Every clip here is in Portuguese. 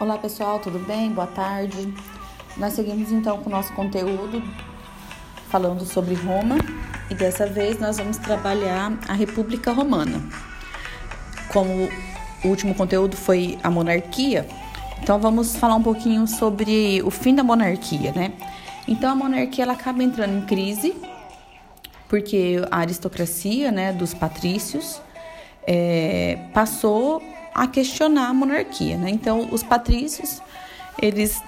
Olá pessoal, tudo bem? Boa tarde. Nós seguimos então com o nosso conteúdo falando sobre Roma e dessa vez nós vamos trabalhar a República Romana. Como o último conteúdo foi a monarquia, então vamos falar um pouquinho sobre o fim da monarquia, né? Então a monarquia ela acaba entrando em crise porque a aristocracia, né, dos patrícios é, passou a questionar a monarquia, né? Então, os patrícios, eles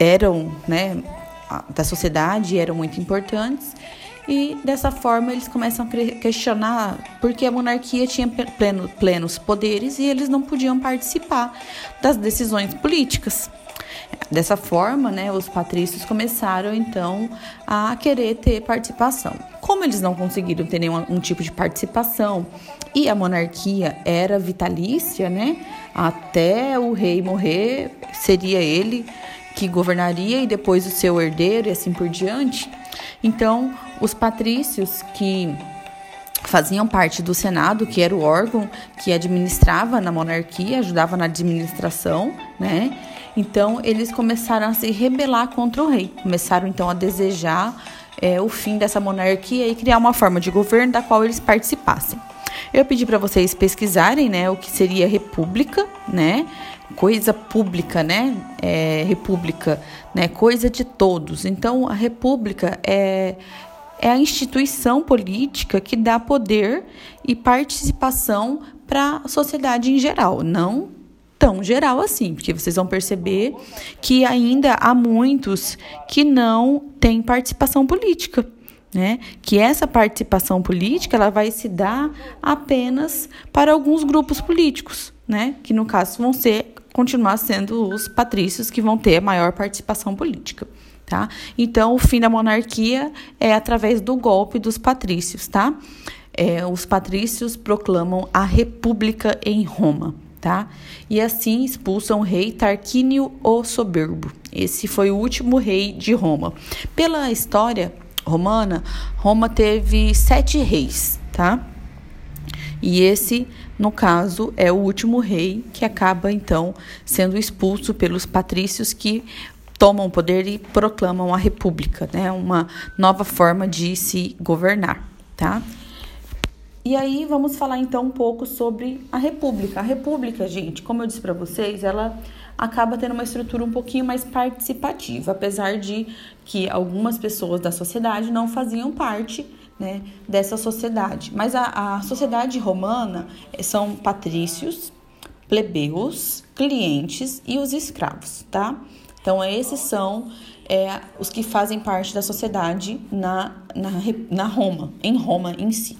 eram, né, da sociedade, eram muito importantes e dessa forma eles começam a questionar porque a monarquia tinha pleno, plenos poderes e eles não podiam participar das decisões políticas. Dessa forma, né, os patrícios começaram então a querer ter participação. Como eles não conseguiram ter nenhum um tipo de participação e a monarquia era vitalícia, né, até o rei morrer, seria ele que governaria e depois o seu herdeiro e assim por diante. Então, os patrícios que faziam parte do Senado, que era o órgão que administrava na monarquia, ajudava na administração, né? Então, eles começaram a se rebelar contra o rei, começaram então a desejar é, o fim dessa monarquia e criar uma forma de governo da qual eles participassem. Eu pedi para vocês pesquisarem, né, o que seria república, né, coisa pública, né, é, república, né, coisa de todos. Então, a república é é a instituição política que dá poder e participação para a sociedade em geral, não tão geral assim, porque vocês vão perceber que ainda há muitos que não têm participação política. Né? Que essa participação política ela vai se dar apenas para alguns grupos políticos, né? Que no caso vão ser continuar sendo os patrícios que vão ter maior participação política, tá? Então o fim da monarquia é através do golpe dos patrícios, tá? É, os patrícios proclamam a república em Roma tá? E assim expulsam o rei Tarquínio o Soberbo. Esse foi o último rei de Roma. Pela história romana, Roma teve sete reis, tá? E esse, no caso, é o último rei que acaba então sendo expulso pelos patrícios que tomam o poder e proclamam a república, né? Uma nova forma de se governar, tá? E aí vamos falar então um pouco sobre a República. A República, gente, como eu disse para vocês, ela acaba tendo uma estrutura um pouquinho mais participativa, apesar de que algumas pessoas da sociedade não faziam parte né, dessa sociedade. Mas a, a sociedade romana eh, são patrícios, plebeus, clientes e os escravos, tá? Então, esses são é, os que fazem parte da sociedade na, na, na Roma, em Roma em si.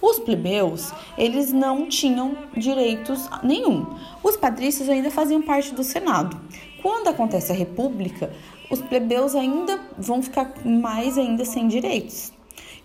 Os plebeus, eles não tinham direitos nenhum. Os patrícios ainda faziam parte do Senado. Quando acontece a república, os plebeus ainda vão ficar mais ainda sem direitos.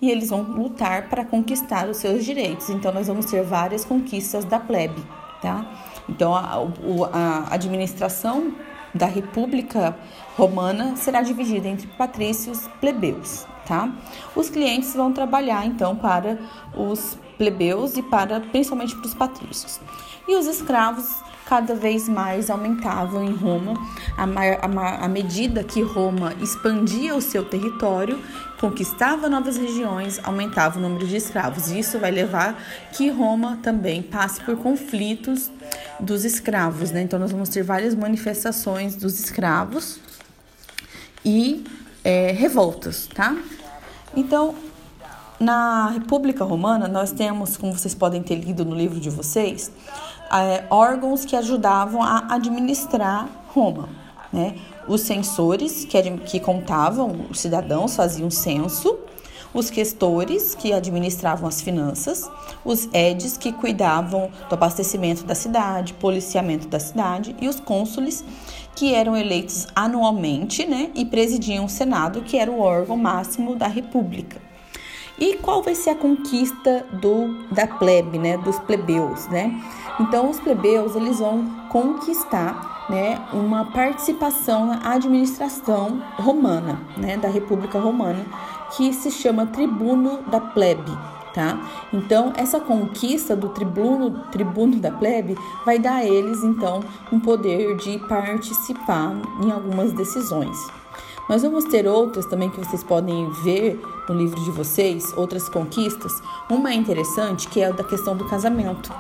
E eles vão lutar para conquistar os seus direitos. Então nós vamos ter várias conquistas da plebe, tá? Então a, a administração da República Romana será dividida entre patrícios e plebeus tá? Os clientes vão trabalhar então para os plebeus e para principalmente para os patrícios. E os escravos cada vez mais aumentavam em Roma, à medida que Roma expandia o seu território, conquistava novas regiões, aumentava o número de escravos. Isso vai levar que Roma também passe por conflitos dos escravos, né? Então nós vamos ter várias manifestações dos escravos e é, revoltas, tá? Então, na República Romana, nós temos, como vocês podem ter lido no livro de vocês, é, órgãos que ajudavam a administrar Roma. Né? Os censores, que, que contavam os cidadãos, faziam censo, os questores, que administravam as finanças, os edes, que cuidavam do abastecimento da cidade, policiamento da cidade, e os cônsules, que eram eleitos anualmente né, e presidiam o Senado, que era o órgão máximo da República. E qual vai ser a conquista do da plebe, né, dos plebeus, né? Então os plebeus eles vão conquistar, né, uma participação na administração romana, né, da República Romana, que se chama tribuno da plebe, tá? Então, essa conquista do tribuno, tribuno da plebe vai dar a eles, então, um poder de participar em algumas decisões. Nós vamos ter outras também que vocês podem ver no livro de vocês, outras conquistas. Uma é interessante, que é a da questão do casamento,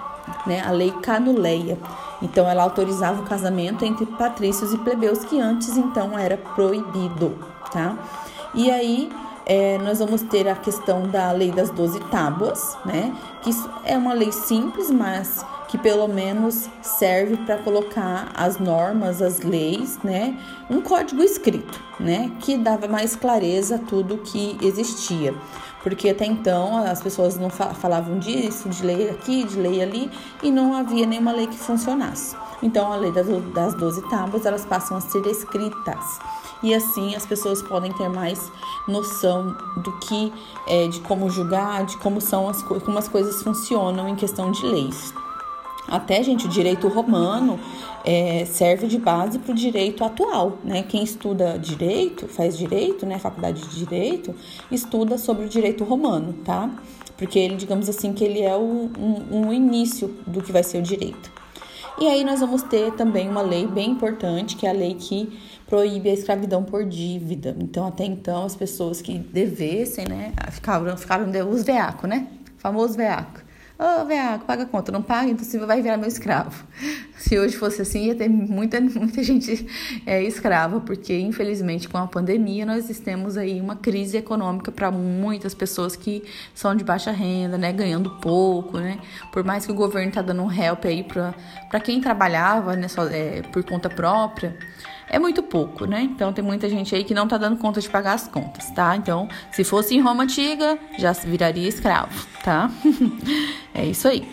né? A lei canuleia. Então, ela autorizava o casamento entre patrícios e plebeus, que antes, então, era proibido, tá? E aí, é, nós vamos ter a questão da lei das doze tábuas, né? Que é uma lei simples, mas que pelo menos serve para colocar as normas, as leis, né? Um código escrito, né? Que dava mais clareza a tudo que existia. Porque até então as pessoas não falavam disso, de lei aqui, de lei ali, e não havia nenhuma lei que funcionasse. Então a lei das doze tábuas elas passam a ser escritas e assim as pessoas podem ter mais noção do que é, de como julgar, de como são as como as coisas funcionam em questão de leis. Até, gente, o direito romano é, serve de base para o direito atual, né? Quem estuda direito, faz direito, né? Faculdade de direito, estuda sobre o direito romano, tá? Porque ele, digamos assim, que ele é o, um, um início do que vai ser o direito. E aí nós vamos ter também uma lei bem importante, que é a lei que proíbe a escravidão por dívida. Então, até então, as pessoas que devessem, né, ficaram, ficaram os veaco, né? O famoso veaco. Ô, oh, veaco, paga a conta. Não paga, então você vai virar meu escravo. Se hoje fosse assim, ia ter muita, muita gente é, escrava, porque, infelizmente, com a pandemia, nós temos aí uma crise econômica para muitas pessoas que são de baixa renda, né? Ganhando pouco, né? Por mais que o governo tá dando um help aí para quem trabalhava, né? Só, é, por conta própria é muito pouco, né? Então tem muita gente aí que não tá dando conta de pagar as contas, tá? Então, se fosse em Roma antiga, já viraria escravo, tá? é isso aí.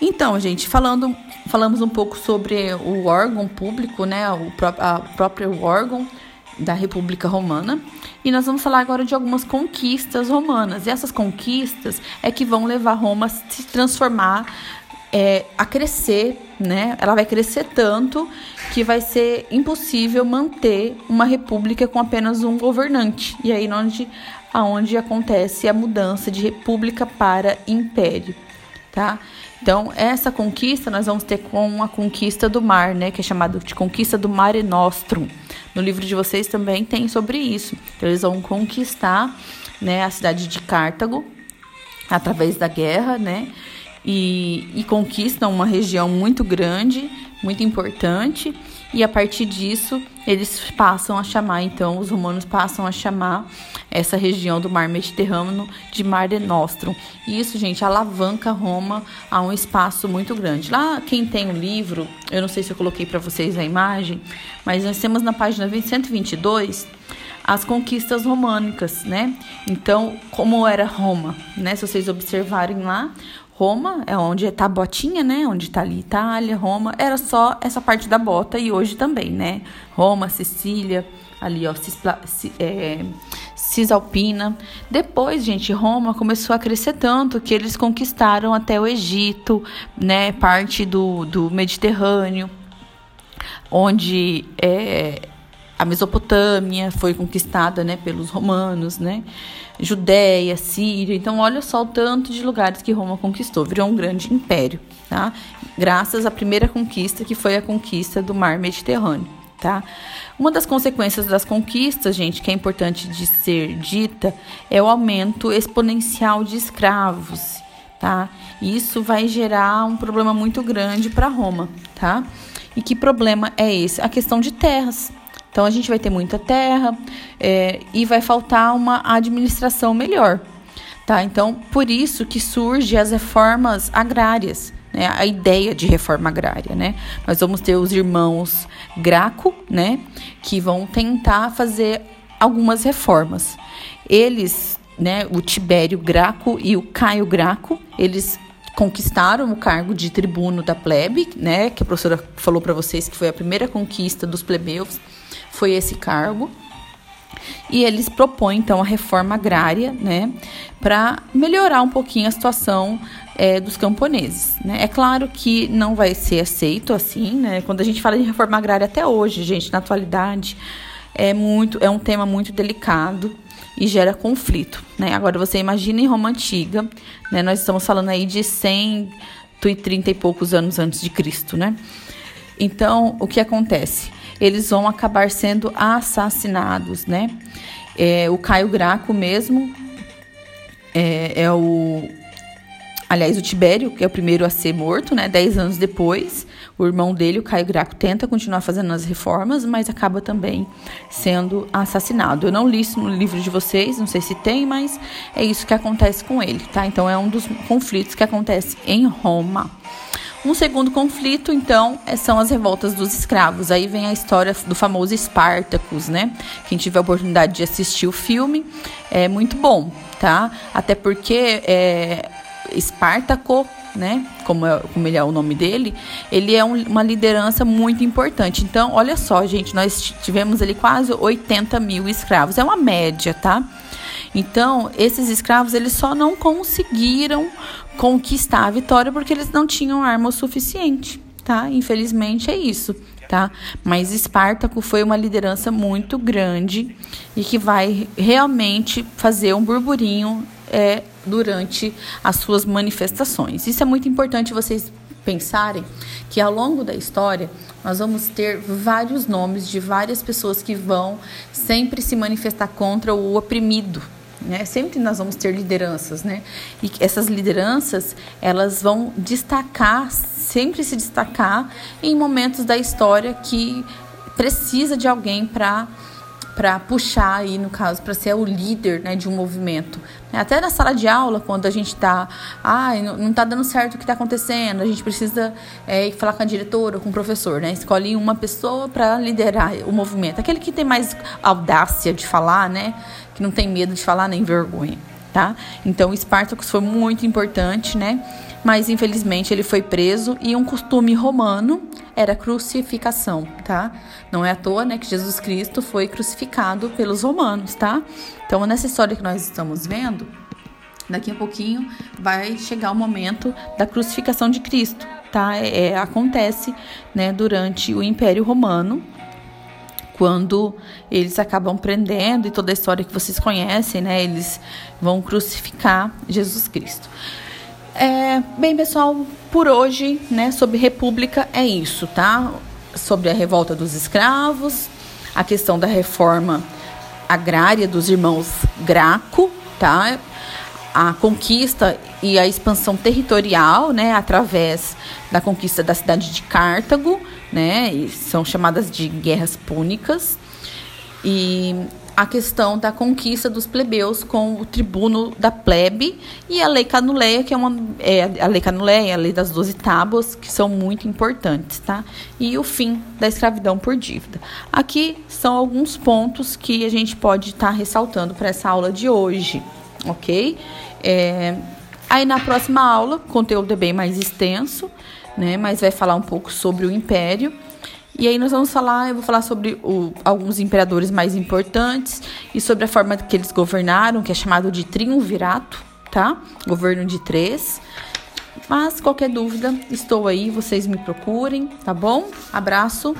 Então, gente, falando, falamos um pouco sobre o órgão público, né? O a próprio órgão da República Romana. E nós vamos falar agora de algumas conquistas romanas. E essas conquistas é que vão levar Roma a se transformar é, a crescer, né? Ela vai crescer tanto que vai ser impossível manter uma república com apenas um governante. E aí onde aonde acontece a mudança de república para império, tá? Então, essa conquista nós vamos ter com a conquista do mar, né, que é chamado de conquista do Mare Nostrum. No livro de vocês também tem sobre isso. Então, eles vão conquistar, né, a cidade de Cartago através da guerra, né? E, e conquistam uma região muito grande, muito importante, e a partir disso eles passam a chamar, então os romanos passam a chamar essa região do mar Mediterrâneo de Mare Nostrum. E isso, gente, alavanca Roma a um espaço muito grande. Lá, quem tem o livro, eu não sei se eu coloquei para vocês a imagem, mas nós temos na página 122 as conquistas românicas, né? Então, como era Roma, né? Se vocês observarem lá, Roma é onde está a botinha, né? Onde está ali Itália, Roma. Era só essa parte da bota e hoje também, né? Roma, Sicília, ali ó, Cisla, é, Cisalpina. Depois, gente, Roma começou a crescer tanto que eles conquistaram até o Egito, né? Parte do, do Mediterrâneo, onde é, a Mesopotâmia foi conquistada, né? Pelos romanos, né? Judéia, Síria. Então, olha só o tanto de lugares que Roma conquistou. Virou um grande império, tá? Graças à primeira conquista, que foi a conquista do mar Mediterrâneo, tá? Uma das consequências das conquistas, gente, que é importante de ser dita, é o aumento exponencial de escravos, tá? Isso vai gerar um problema muito grande para Roma, tá? E que problema é esse? A questão de terras. Então a gente vai ter muita terra é, e vai faltar uma administração melhor. Tá? Então, por isso que surgem as reformas agrárias, né? a ideia de reforma agrária. Né? Nós vamos ter os irmãos Graco, né? que vão tentar fazer algumas reformas. Eles, né, o Tibério Graco e o Caio Graco, eles conquistaram o cargo de tribuno da plebe, né, que a professora falou para vocês que foi a primeira conquista dos plebeus foi esse cargo. E eles propõem então a reforma agrária, né, para melhorar um pouquinho a situação é, dos camponeses. Né? É claro que não vai ser aceito assim, né? Quando a gente fala de reforma agrária até hoje, gente, na atualidade, é muito, é um tema muito delicado e gera conflito, né? Agora você imagina em Roma antiga, né? Nós estamos falando aí de 130 e poucos anos antes de Cristo, né? Então, o que acontece? Eles vão acabar sendo assassinados, né? É, o Caio Graco mesmo é, é o Aliás, o Tibério, que é o primeiro a ser morto, né? Dez anos depois, o irmão dele, o Caio Graco, tenta continuar fazendo as reformas, mas acaba também sendo assassinado. Eu não li isso no livro de vocês, não sei se tem, mas é isso que acontece com ele, tá? Então é um dos conflitos que acontece em Roma. Um segundo conflito, então, é, são as revoltas dos escravos. Aí vem a história do famoso Espartacus, né? Quem tiver a oportunidade de assistir o filme, é muito bom, tá? Até porque é, Espartaco, né? Como, é, como ele é o nome dele, ele é um, uma liderança muito importante. Então, olha só, gente, nós tivemos ali quase 80 mil escravos. É uma média, tá? Então, esses escravos, eles só não conseguiram conquistar a vitória porque eles não tinham arma o suficiente, tá? Infelizmente é isso, tá? Mas Espartaco foi uma liderança muito grande e que vai realmente fazer um burburinho é, durante as suas manifestações. Isso é muito importante vocês pensarem que ao longo da história nós vamos ter vários nomes de várias pessoas que vão sempre se manifestar contra o oprimido. Né? Sempre nós vamos ter lideranças, né? E essas lideranças elas vão destacar, sempre se destacar em momentos da história que precisa de alguém para para puxar aí, no caso, para ser o líder né, de um movimento. Até na sala de aula, quando a gente está, ah, não está dando certo o que está acontecendo, a gente precisa é, falar com a diretora ou com o professor, né? Escolhe uma pessoa para liderar o movimento. Aquele que tem mais audácia de falar, né? Que não tem medo de falar nem vergonha, tá? Então, o Spartacus foi muito importante, né? Mas, infelizmente, ele foi preso e um costume romano era crucificação, tá? Não é à toa, né, que Jesus Cristo foi crucificado pelos romanos, tá? Então, nessa história que nós estamos vendo, daqui a pouquinho vai chegar o momento da crucificação de Cristo, tá? É acontece, né, durante o Império Romano, quando eles acabam prendendo e toda a história que vocês conhecem, né? Eles vão crucificar Jesus Cristo. É, bem, pessoal, por hoje, né, sobre República é isso, tá? Sobre a revolta dos escravos, a questão da reforma agrária dos irmãos Graco, tá? A conquista e a expansão territorial, né, através da conquista da cidade de Cartago, né, e são chamadas de guerras púnicas. E a questão da conquista dos plebeus com o tribuno da plebe e a lei canuleia, que é uma é, a lei canuleia, a lei das doze tábuas, que são muito importantes, tá? E o fim da escravidão por dívida. Aqui são alguns pontos que a gente pode estar tá ressaltando para essa aula de hoje, ok? É, aí na próxima aula, o conteúdo é bem mais extenso, né? Mas vai falar um pouco sobre o império e aí nós vamos falar, eu vou falar sobre o, alguns imperadores mais importantes e sobre a forma que eles governaram, que é chamado de triunvirato, tá? Governo de três. Mas qualquer dúvida, estou aí, vocês me procurem, tá bom? Abraço.